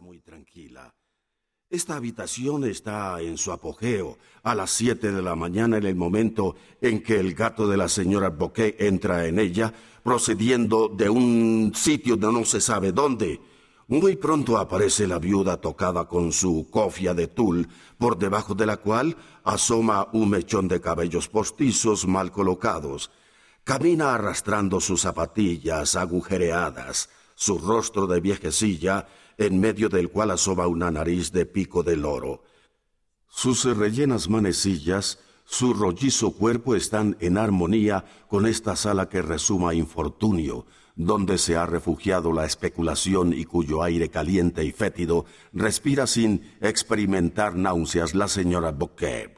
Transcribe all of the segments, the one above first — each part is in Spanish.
muy tranquila. Esta habitación está en su apogeo a las siete de la mañana en el momento en que el gato de la señora Bouquet entra en ella, procediendo de un sitio de no se sabe dónde. Muy pronto aparece la viuda tocada con su cofia de tul, por debajo de la cual asoma un mechón de cabellos postizos mal colocados. Camina arrastrando sus zapatillas agujereadas, su rostro de viejecilla, en medio del cual asoma una nariz de pico de loro. Sus rellenas manecillas, su rollizo cuerpo están en armonía con esta sala que resuma infortunio, donde se ha refugiado la especulación y cuyo aire caliente y fétido respira sin experimentar náuseas la señora Bouquet.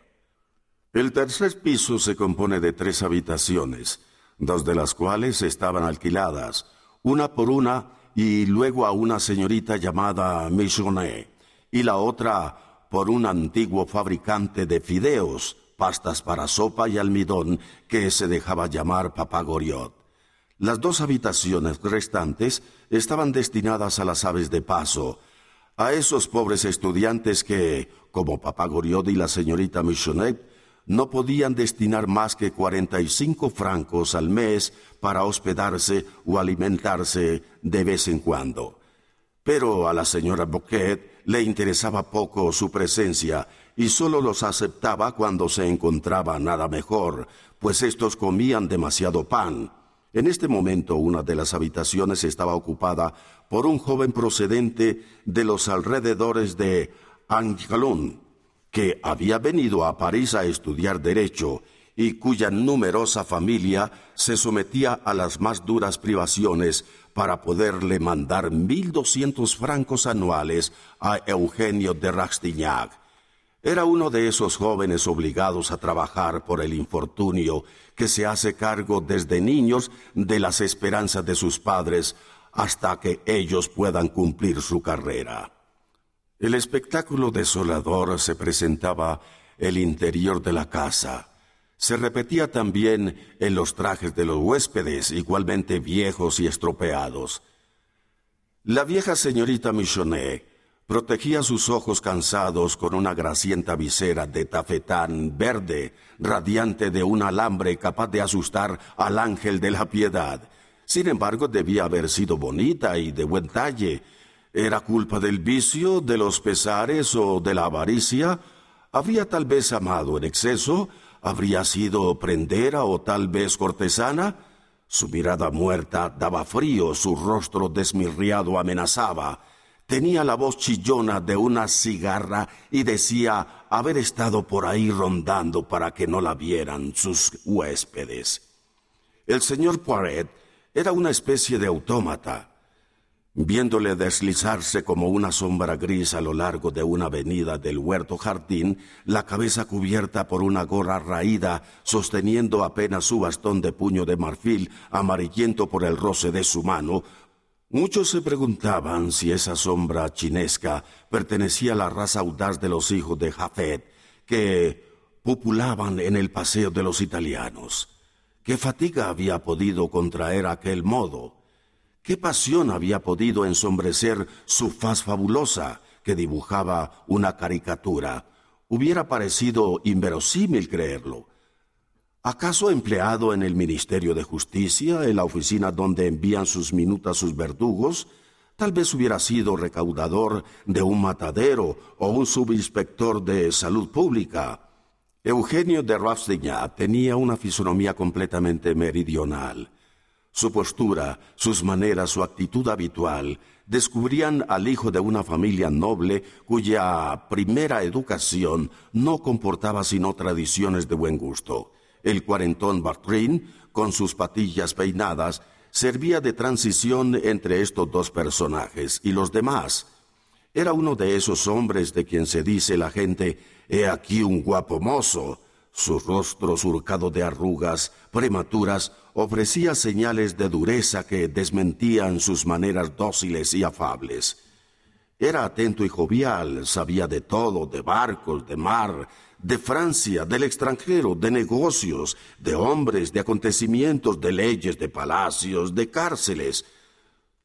El tercer piso se compone de tres habitaciones, dos de las cuales estaban alquiladas, una por una y luego a una señorita llamada Michonet, y la otra por un antiguo fabricante de fideos, pastas para sopa y almidón que se dejaba llamar Papá Goriot. Las dos habitaciones restantes estaban destinadas a las aves de paso, a esos pobres estudiantes que, como Papá Goriot y la señorita Michonet, no podían destinar más que cuarenta y cinco francos al mes para hospedarse o alimentarse de vez en cuando. Pero a la señora Bouquet le interesaba poco su presencia y sólo los aceptaba cuando se encontraba nada mejor, pues estos comían demasiado pan. En este momento una de las habitaciones estaba ocupada por un joven procedente de los alrededores de Angelon, que había venido a París a estudiar derecho y cuya numerosa familia se sometía a las más duras privaciones para poderle mandar mil doscientos francos anuales a Eugenio de Rastignac. Era uno de esos jóvenes obligados a trabajar por el infortunio que se hace cargo desde niños de las esperanzas de sus padres hasta que ellos puedan cumplir su carrera. El espectáculo desolador se presentaba el interior de la casa. Se repetía también en los trajes de los huéspedes, igualmente viejos y estropeados. La vieja señorita Michonet protegía sus ojos cansados con una grasienta visera de tafetán verde, radiante de un alambre capaz de asustar al ángel de la piedad. Sin embargo, debía haber sido bonita y de buen talle, ¿Era culpa del vicio, de los pesares o de la avaricia? ¿Habría tal vez amado en exceso? ¿Habría sido prendera o tal vez cortesana? Su mirada muerta daba frío, su rostro desmirriado amenazaba. Tenía la voz chillona de una cigarra y decía haber estado por ahí rondando para que no la vieran sus huéspedes. El señor Poiret era una especie de autómata. Viéndole deslizarse como una sombra gris a lo largo de una avenida del huerto jardín, la cabeza cubierta por una gorra raída, sosteniendo apenas su bastón de puño de marfil, amarillento por el roce de su mano, muchos se preguntaban si esa sombra chinesca pertenecía a la raza audaz de los hijos de Jafet, que populaban en el paseo de los italianos. ¿Qué fatiga había podido contraer aquel modo? ¿Qué pasión había podido ensombrecer su faz fabulosa que dibujaba una caricatura? Hubiera parecido inverosímil creerlo. ¿Acaso empleado en el Ministerio de Justicia, en la oficina donde envían sus minutas sus verdugos? Tal vez hubiera sido recaudador de un matadero o un subinspector de salud pública. Eugenio de Rastignac tenía una fisonomía completamente meridional. Su postura, sus maneras, su actitud habitual descubrían al hijo de una familia noble cuya primera educación no comportaba sino tradiciones de buen gusto. El cuarentón Bartrin, con sus patillas peinadas, servía de transición entre estos dos personajes y los demás. Era uno de esos hombres de quien se dice la gente, he aquí un guapo mozo, su rostro surcado de arrugas prematuras ofrecía señales de dureza que desmentían sus maneras dóciles y afables. Era atento y jovial, sabía de todo, de barcos, de mar, de Francia, del extranjero, de negocios, de hombres, de acontecimientos, de leyes, de palacios, de cárceles.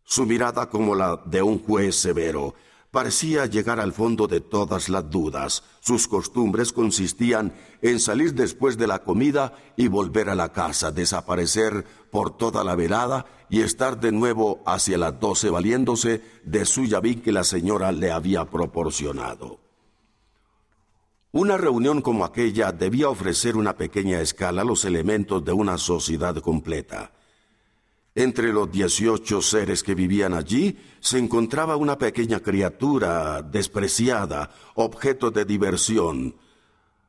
Su mirada como la de un juez severo parecía llegar al fondo de todas las dudas. Sus costumbres consistían en salir después de la comida y volver a la casa, desaparecer por toda la velada y estar de nuevo hacia las doce valiéndose de su llaví que la señora le había proporcionado. Una reunión como aquella debía ofrecer una pequeña escala los elementos de una sociedad completa. Entre los dieciocho seres que vivían allí se encontraba una pequeña criatura despreciada, objeto de diversión.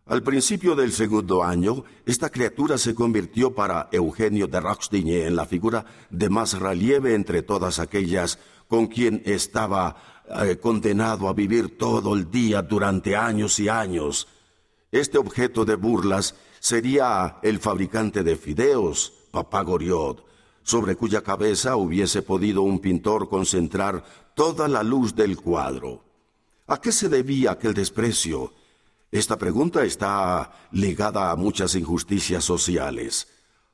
Al principio del segundo año, esta criatura se convirtió para Eugenio de Roxdigne en la figura de más relieve entre todas aquellas con quien estaba eh, condenado a vivir todo el día durante años y años. Este objeto de burlas sería el fabricante de fideos, Papá Goriot, sobre cuya cabeza hubiese podido un pintor concentrar toda la luz del cuadro. ¿A qué se debía aquel desprecio? Esta pregunta está ligada a muchas injusticias sociales.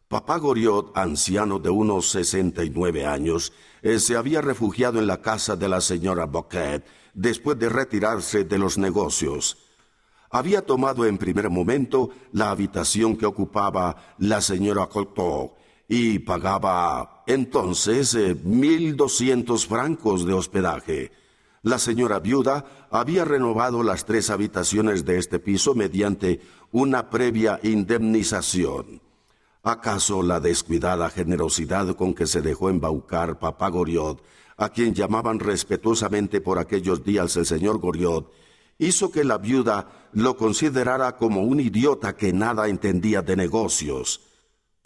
Papá Goriot, anciano de unos sesenta y nueve años, eh, se había refugiado en la casa de la señora Boquet después de retirarse de los negocios. Había tomado en primer momento la habitación que ocupaba la señora Cotto y pagaba entonces eh, mil doscientos francos de hospedaje. La señora viuda había renovado las tres habitaciones de este piso mediante una previa indemnización. ¿Acaso la descuidada generosidad con que se dejó embaucar papá Goriot, a quien llamaban respetuosamente por aquellos días el señor Goriot, hizo que la viuda lo considerara como un idiota que nada entendía de negocios?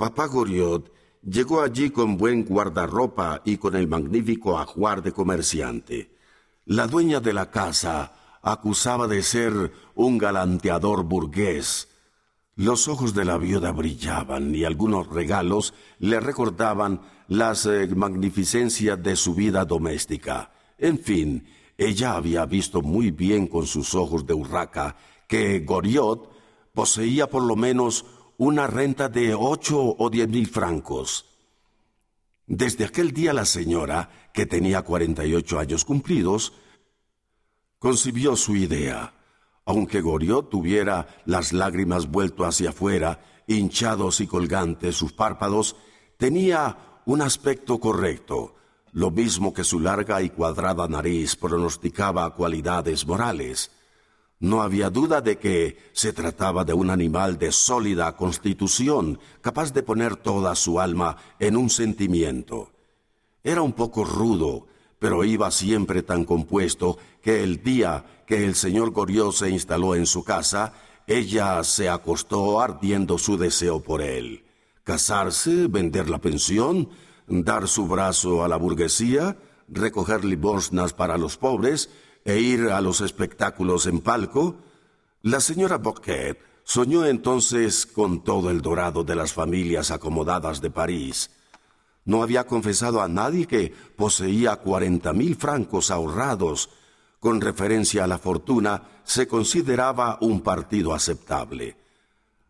Papá Goriot llegó allí con buen guardarropa y con el magnífico ajuar de comerciante. La dueña de la casa acusaba de ser un galanteador burgués. Los ojos de la viuda brillaban y algunos regalos le recordaban las eh, magnificencias de su vida doméstica. En fin, ella había visto muy bien con sus ojos de urraca que Goriot poseía por lo menos una renta de ocho o diez mil francos. Desde aquel día la señora, que tenía cuarenta y ocho años cumplidos, concibió su idea. Aunque Goriot tuviera las lágrimas vuelto hacia afuera, hinchados y colgantes sus párpados, tenía un aspecto correcto, lo mismo que su larga y cuadrada nariz pronosticaba cualidades morales. No había duda de que se trataba de un animal de sólida constitución, capaz de poner toda su alma en un sentimiento. Era un poco rudo, pero iba siempre tan compuesto que el día que el señor Goriot se instaló en su casa, ella se acostó ardiendo su deseo por él. Casarse, vender la pensión, dar su brazo a la burguesía, recoger limosnas para los pobres, e ir a los espectáculos en palco, la señora Boquet soñó entonces con todo el dorado de las familias acomodadas de París. No había confesado a nadie que poseía cuarenta mil francos ahorrados. Con referencia a la fortuna, se consideraba un partido aceptable.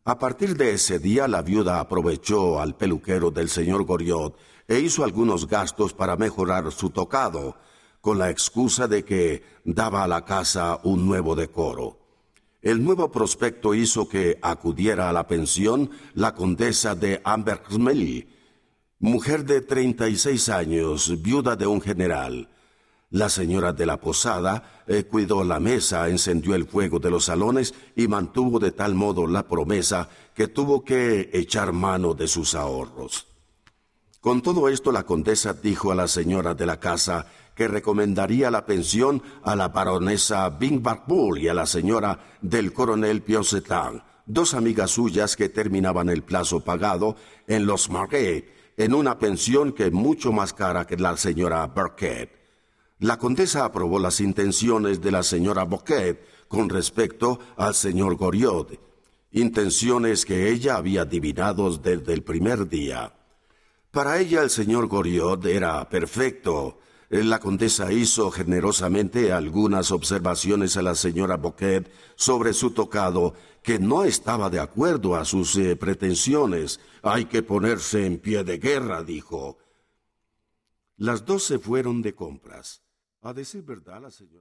A partir de ese día, la viuda aprovechó al peluquero del señor Goriot e hizo algunos gastos para mejorar su tocado con la excusa de que daba a la casa un nuevo decoro. El nuevo prospecto hizo que acudiera a la pensión la condesa de Ambergsmely, mujer de treinta y seis años, viuda de un general. La señora de la posada eh, cuidó la mesa, encendió el fuego de los salones y mantuvo de tal modo la promesa que tuvo que echar mano de sus ahorros. Con todo esto la condesa dijo a la señora de la casa que recomendaría la pensión a la baronesa Bing y a la señora del coronel Piosetan, dos amigas suyas que terminaban el plazo pagado en los Marguet, en una pensión que es mucho más cara que la señora Burkett. La condesa aprobó las intenciones de la señora Bouquet con respecto al señor Goriot, intenciones que ella había adivinado desde el primer día. Para ella el señor Goriot era perfecto, la condesa hizo generosamente algunas observaciones a la señora Boquet sobre su tocado, que no estaba de acuerdo a sus eh, pretensiones. Hay que ponerse en pie de guerra, dijo. Las dos se fueron de compras. A decir verdad, la señora.